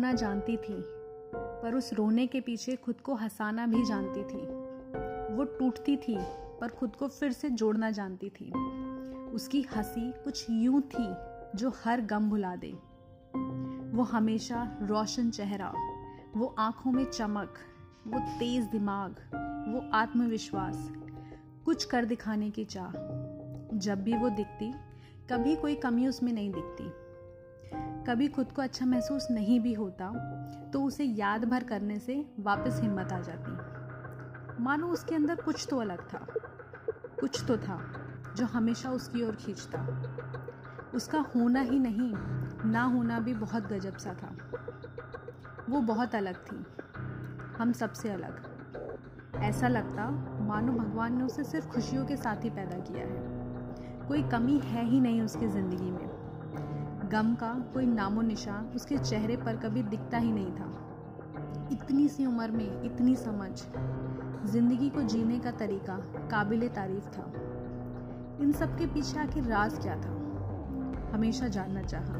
रोना जानती थी, पर उस रोने के पीछे खुद को हंसाना भी जानती थी। वो टूटती थी, पर खुद को फिर से जोड़ना जानती थी। उसकी हँसी कुछ यूँ थी जो हर गम भुला दे। वो हमेशा रोशन चेहरा, वो आँखों में चमक, वो तेज दिमाग, वो आत्मविश्वास, कुछ कर दिखाने की चाह। जब भी वो दिखती, कभी कोई कमी उसमें नहीं दिखती। कभी खुद को अच्छा महसूस नहीं भी होता तो उसे याद भर करने से वापस हिम्मत आ जाती। मानो उसके अंदर कुछ तो अलग था। कुछ तो था, जो हमेशा उसकी ओर खींचता। उसका होना ही नहीं, ना होना भी बहुत गजब सा था। वो बहुत अलग थी। हम सबसे अलग। ऐसा लगता, मानो भगवान ने उसे सिर्फ़ खुशियों के साथ ही पैदा किया है। कोई कमी है ही नहीं उसकी ज़िंदगी में। गम का, कोई नामो निशान उसके चेहरे पर कभी दिखता ही नहीं था। इतनी सी उम्र में, इतनी समझ। ज़िंदगी को जीने का तरीका, काबिल तारीफ़ था। इन सब के पीछे आखिर राज क्या था? हमेशा जानना चाहा,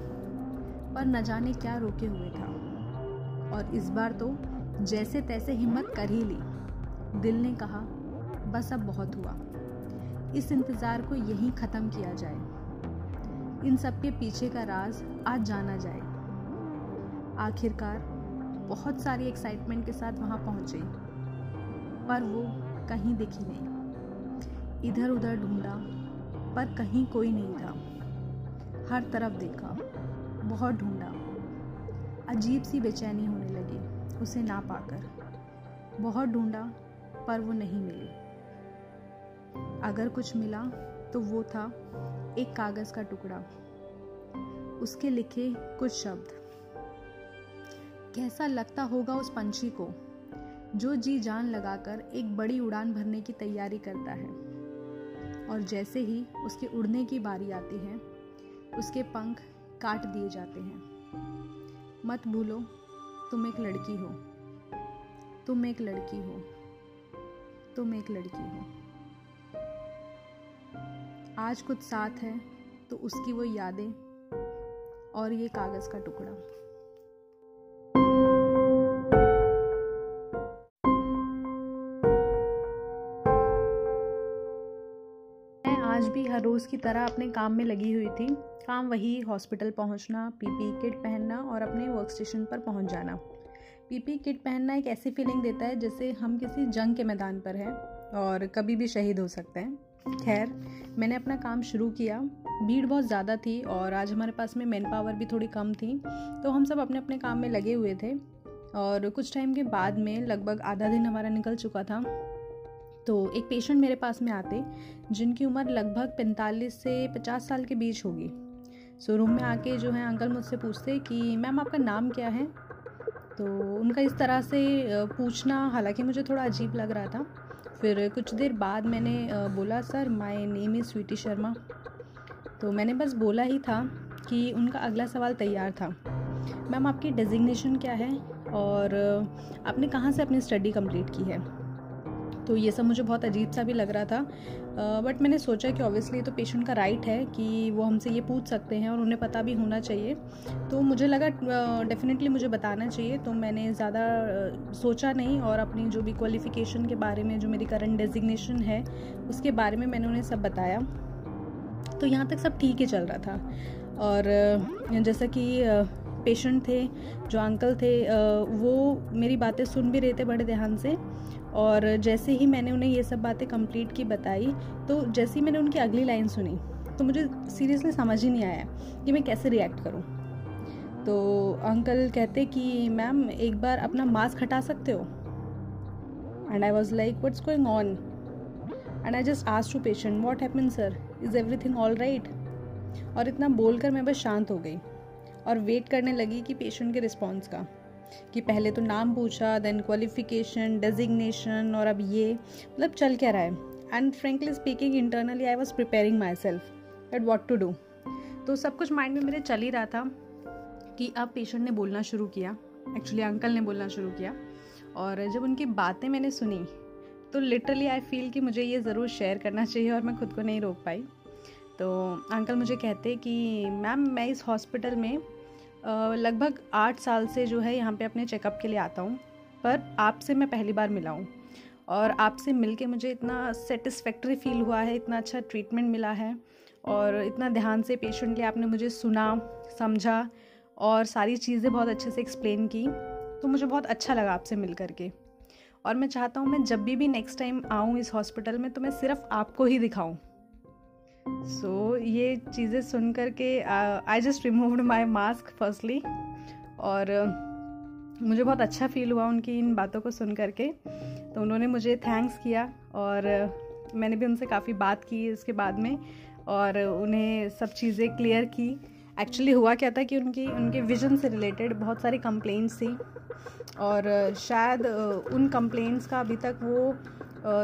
पर न जाने क्या रोके हुए था। और इस बार तो जैसे तैसे हिम्मत कर ही ली। दिल ने कहा, बस अब बहुत हुआ। इस इंतज़ार को यहीं ख़त्म किया जाए। इन सब के पीछे का राज आज जाना जाए। आखिरकार बहुत सारी एक्साइटमेंट के साथ वहाँ पहुँचे। पर वो कहीं दिखी नहीं। इधर उधर ढूंढा, पर कहीं कोई नहीं था। हर तरफ़ देखा, बहुत ढूंढा। अजीब सी बेचैनी होने लगी उसे ना पाकर। बहुत ढूंढा, पर वो नहीं मिली। अगर कुछ मिला तो वो था एक कागज़ का टुकड़ा। उसके लिखे कुछ शब्द। कैसा लगता होगा उस पंछी को, जो जी जान लगाकर एक बड़ी उड़ान भरने की तैयारी करता है? और जैसे ही उसके उड़ने की बारी आती है, उसके पंख काट दिए जाते हैं। मत भूलो, तुम एक लड़की हो। तुम एक लड़की हो। तुम एक लड़की हो। आज कुछ साथ है तो उसकी वो यादें और ये कागज़ का टुकड़ा। मैं आज भी हर रोज़ की तरह अपने काम में लगी हुई थी। काम वही, हॉस्पिटल पहुँचना, पीपी किट पहनना और अपने वर्क स्टेशन पर पहुँच जाना। पीपी किट पहनना एक ऐसी फीलिंग देता है जैसे हम किसी जंग के मैदान पर हैं और कभी भी शहीद हो सकते हैं। खैर, मैंने अपना काम शुरू किया। भीड़ बहुत ज़्यादा थी और आज हमारे पास में मैन पावर भी थोड़ी कम थी तो हम सब अपने अपने काम में लगे हुए थे। और कुछ टाइम के बाद में लगभग आधा दिन हमारा निकल चुका था। तो एक पेशेंट मेरे पास में आते, जिनकी उम्र लगभग 45 से 50 साल के बीच होगी। सो रूम में आके जो है अंकल मुझसे पूछते कि, मैम, आपका नाम क्या है? तो उनका इस तरह से पूछना हालाँकि मुझे थोड़ा अजीब लग रहा था। फिर कुछ देर बाद मैंने बोला, sir my name is Sweety Sharma तो मैंने बस बोला ही था कि उनका अगला सवाल तैयार था। मैम, आपकी डेजिग्नेशन क्या है? और आपने कहाँ से अपनी स्टडी कंप्लीट की है? तो ये सब मुझे बहुत अजीब सा भी लग रहा था। बट मैंने सोचा कि ऑब्वियसली तो पेशेंट का राइट है कि वो हमसे ये पूछ सकते हैं और उन्हें पता भी होना चाहिए। तो मुझे लगा डेफिनेटली मुझे बताना चाहिए। तो मैंने ज़्यादा सोचा नहीं और अपनी जो भी क्वालिफ़िकेशन के बारे में, जो मेरी करंट डेजिग्नेशन है, उसके बारे में मैंने उन्हें सब बताया। तो यहाँ तक सब ठीक ही चल रहा था। और जैसा कि पेशेंट थे, जो अंकल थे वो मेरी बातें सुन भी रहे थे बड़े ध्यान से। और जैसे ही मैंने उन्हें ये सब बातें कंप्लीट की, बताई तो जैसे ही मैंने उनकी अगली लाइन सुनी तो मुझे सीरियसली समझ ही नहीं आया कि मैं कैसे रिएक्ट करूँ। तो अंकल कहते कि मैम एक बार अपना मास्क हटा सकते हो? And I was like what's going on and I just asked to patient what happen sir is everything all right और इतना बोलकर मैं बस शांत हो गई और वेट करने लगी कि पेशेंट के रिस्पॉन्स का। कि पहले तो नाम पूछा देन क्वालिफिकेशन डेजिग्नेशन और अब ये मतलब चल क्या रहा है? And frankly speaking internally I was preparing myself that what to do तो सब कुछ माइंड में मेरे चल ही रहा था कि अब पेशेंट ने बोलना शुरू किया एक्चुअली अंकल ने बोलना शुरू किया और जब उनकी बातें मैंने सुनी तो लिटरली आई फील कि मुझे ये ज़रूर शेयर करना चाहिए और मैं खुद को नहीं रोक पाई। तो अंकल मुझे कहते कि मैम मैं इस हॉस्पिटल में लगभग आठ साल से जो है यहाँ पे अपने चेकअप के लिए आता हूँ, पर आपसे मैं पहली बार मिला हूँ। और आपसे मिल के मुझे इतना सेटिस्फैक्ट्री फील हुआ है, इतना अच्छा ट्रीटमेंट मिला है और इतना ध्यान से पेशेंटली आपने मुझे सुना, समझा और सारी चीज़ें बहुत अच्छे से एक्सप्लेन की तो मुझे बहुत अच्छा लगा आपसे मिल करके। और मैं चाहता हूँ मैं जब भी भी नेक्स्ट टाइम आऊँ इस हॉस्पिटल में तो मैं सिर्फ़ आपको ही दिखाऊँ। सो so, ये चीज़ें सुन कर के I just removed my mask firstly और uh, मुझे बहुत अच्छा फील हुआ उनकी इन बातों को सुन कर के तो उन्होंने मुझे थैंक्स किया और uh, मैंने भी उनसे काफ़ी बात की इसके बाद में और उन्हें सब चीज़ें क्लियर की। एक्चुअली हुआ क्या था कि उनकी उनके विजन से रिलेटेड बहुत सारी कंप्लेंट्स थी और uh, शायद उन कंप्लेंट्स का अभी तक वो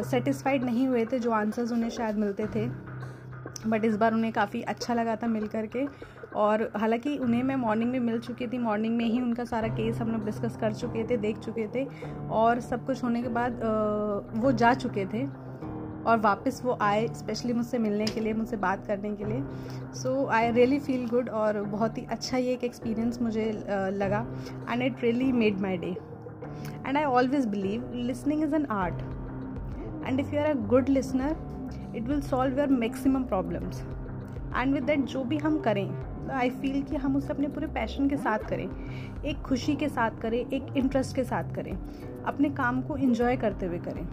सेटिस्फाइड नहीं हुए थे जो आंसर्स उन्हें शायद मिलते थे। बट इस बार उन्हें काफ़ी अच्छा लगा था मिल करके। और हालाँकि उन्हें मैं मॉर्निंग में मिल चुकी थी मॉर्निंग में ही उनका सारा केस हम लोग डिस्कस कर चुके थे, देख चुके थे और सब कुछ होने के बाद वो जा चुके थे और वापस वो आए स्पेशली मुझसे मिलने के लिए, मुझसे बात करने के लिए। So I really feel good और बहुत ही अच्छा ये एक एक्सपीरियंस मुझे लगा and it really made my day and I always believe listening is an art and if you are a good listener it will solve your maximum problems and with that जो भी हम करें I feel कि हम उसे अपने पूरे passion के साथ करें एक खुशी के साथ करें एक इंटरेस्ट के साथ करें अपने काम को इन्जॉय करते हुए करें।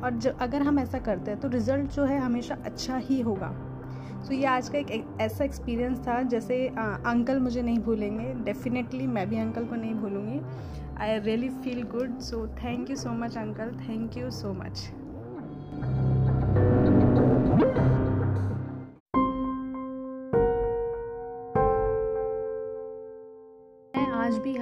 और जो अगर हम ऐसा करते हैं तो रिज़ल्ट जो है हमेशा अच्छा ही होगा। सो so, ये आज का एक ऐसा एक्सपीरियंस था जैसे आ, अंकल मुझे नहीं भूलेंगे। डेफिनेटली मैं भी अंकल को नहीं भूलूँगी। I really feel good so thank you so much uncle thank you so much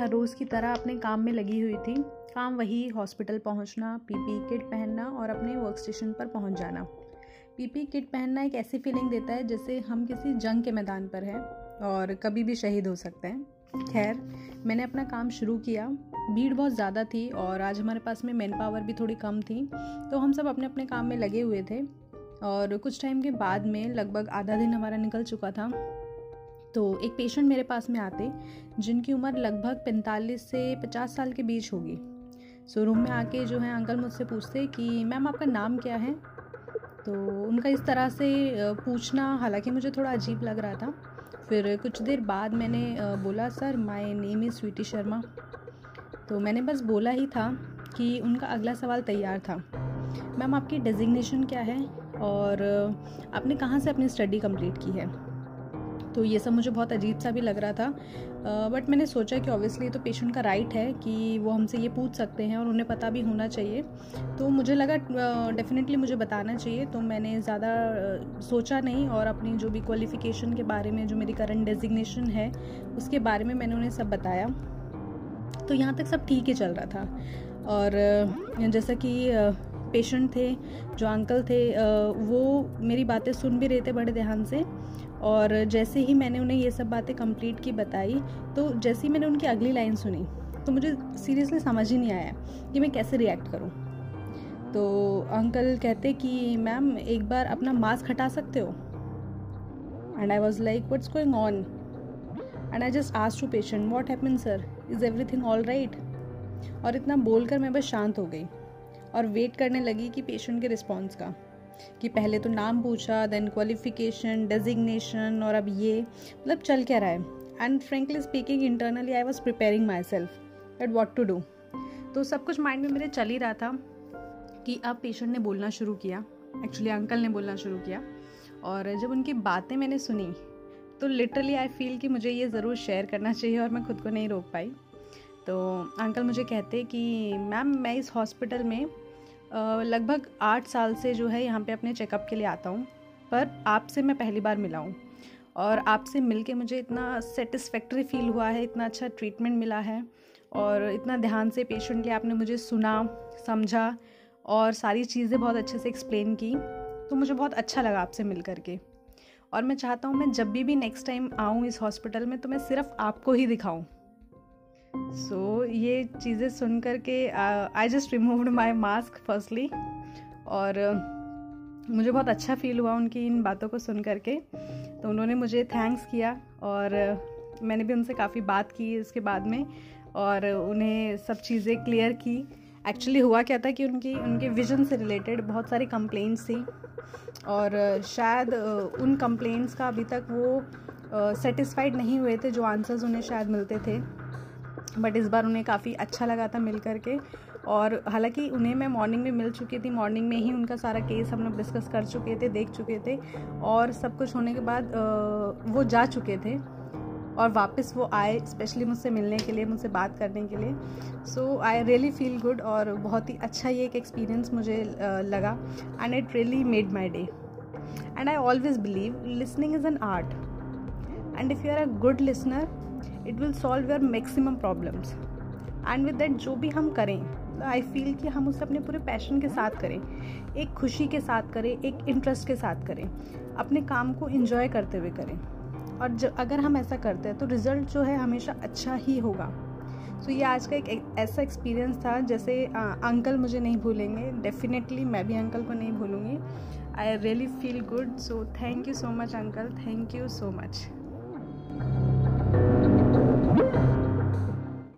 रोज़ की तरह अपने काम में लगी हुई थी। काम वही, हॉस्पिटल पहुँचना, पीपी किट पहनना और अपने वर्क स्टेशन पर पहुँच जाना। पीपी किट पहनना एक ऐसी फीलिंग देता है जैसे हम किसी जंग के मैदान पर हैं और कभी भी शहीद हो सकते हैं। खैर, मैंने अपना काम शुरू किया। भीड़ बहुत ज़्यादा थी और आज हमारे पास में मैन पावर भी थोड़ी कम थी तो हम सब अपने अपने काम में लगे हुए थे। और कुछ टाइम के बाद में लगभग आधा दिन हमारा निकल चुका था। तो एक पेशेंट मेरे पास में आते, जिनकी उम्र लगभग 45 से 50 साल के बीच होगी। सो रूम में आके जो है अंकल मुझसे पूछते कि, मैम, आपका नाम क्या है? तो उनका इस तरह से पूछना, हालाँकि मुझे थोड़ा अजीब लग रहा था। फिर कुछ देर बाद मैंने बोला, sir my name is Sweety Sharma. तो मैंने बस बोला ही था कि उनका अगला सवाल तैयार था। मैम, आपकी डेजिग्नेशन क्या है? और आपने कहाँ से अपनी स्टडी कंप्लीट की है? तो ये सब मुझे बहुत अजीब सा भी लग रहा था। बट मैंने सोचा कि ऑब्वियसली तो पेशेंट का राइट है कि वो हमसे ये पूछ सकते हैं और उन्हें पता भी होना चाहिए। तो मुझे लगा डेफिनेटली मुझे बताना चाहिए। तो मैंने ज़्यादा सोचा नहीं और अपनी जो भी क्वालिफ़िकेशन के बारे में, जो मेरी करंट डेजिग्नेशन है, उसके बारे में मैंने उन्हें सब बताया। तो यहाँ तक सब ठीक ही चल रहा था। और जैसा कि पेशेंट थे, जो अंकल थे वो मेरी बातें सुन भी रहे थे बड़े ध्यान से। और जैसे ही मैंने उन्हें ये सब बातें कंप्लीट की बताई तो जैसे ही मैंने उनकी अगली लाइन सुनी तो मुझे सीरियसली समझ ही नहीं आया कि मैं कैसे रिएक्ट करूँ। तो अंकल कहते कि मैम एक बार अपना मास्क हटा सकते हो? And I was like what's going on and I just asked to patient what happen sir is everything all right और इतना बोलकर मैं बस शांत हो गई और वेट करने लगी कि पेशेंट के रिस्पॉन्स का। कि पहले तो नाम पूछा देन क्वालिफिकेशन डेजिग्नेशन और अब ये मतलब चल क्या रहा है? And frankly speaking internally I was preparing myself that what to do तो सब कुछ माइंड में मेरे चल ही रहा था कि अब पेशेंट ने बोलना शुरू किया एक्चुअली अंकल ने बोलना शुरू किया और जब उनकी बातें मैंने सुनी तो लिटरली आई फील कि मुझे ये ज़रूर शेयर करना चाहिए और मैं खुद को नहीं रोक पाई। तो अंकल मुझे कहते कि मैम मैं इस हॉस्पिटल में लगभग आठ साल से जो है यहाँ पे अपने चेकअप के लिए आता हूँ, पर आपसे मैं पहली बार मिला हूँ। और आपसे मिल के मुझे इतना सेटिस्फैक्ट्री फील हुआ है, इतना अच्छा ट्रीटमेंट मिला है और इतना ध्यान से पेशेंटली आपने मुझे सुना, समझा और सारी चीज़ें बहुत अच्छे से एक्सप्लेन की तो मुझे बहुत अच्छा लगा आपसे मिल करके। और मैं चाहता हूँ मैं जब भी भी नेक्स्ट टाइम आऊँ इस हॉस्पिटल में तो मैं सिर्फ़ आपको ही दिखाऊँ। सो so, ये चीज़ें सुन कर के I just removed my mask firstly और मुझे बहुत अच्छा फील हुआ उनकी इन बातों को सुन करके। तो उन्होंने मुझे थैंक्स किया और मैंने भी उनसे काफ़ी बात की इसके बाद में और उन्हें सब चीज़ें क्लियर की। एक्चुअली हुआ क्या था कि उनकी उनके विजन से रिलेटेड बहुत सारी कंप्लेंट्स थी और शायद उन कंप्लेंट्स का अभी तक वो सेटिस्फाइड नहीं हुए थे जो आंसर्स उन्हें शायद मिलते थे। बट इस बार उन्हें काफ़ी अच्छा लगा था मिल कर के और हालाँकि उन्हें मैं मॉर्निंग में मिल चुकी थी मॉर्निंग में ही उनका सारा केस हम लोग डिस्कस कर चुके थे, देख चुके थे और सब कुछ होने के बाद वो जा चुके थे और वापस वो आए स्पेशली मुझसे मिलने के लिए, मुझसे बात करने के लिए। So I really feel good और बहुत ही अच्छा ये एक एक्सपीरियंस मुझे लगा and it really made my day and I always believe listening is an art and if you are a good listener it will solve your maximum problems and with that जो भी हम करें I feel कि हम उसे अपने पूरे passion के साथ करें एक खुशी के साथ करें एक इंटरेस्ट के साथ करें अपने काम को इन्जॉय करते हुए करें। और जो अगर हम ऐसा करते हैं तो रिज़ल्ट जो है हमेशा अच्छा ही होगा। सो so, ये आज का एक ऐसा एक्सपीरियंस था जैसे आ, अंकल मुझे नहीं भूलेंगे। डेफिनेटली मैं भी अंकल को नहीं भूलूँगी। I really feel good so thank you so much uncle thank you so much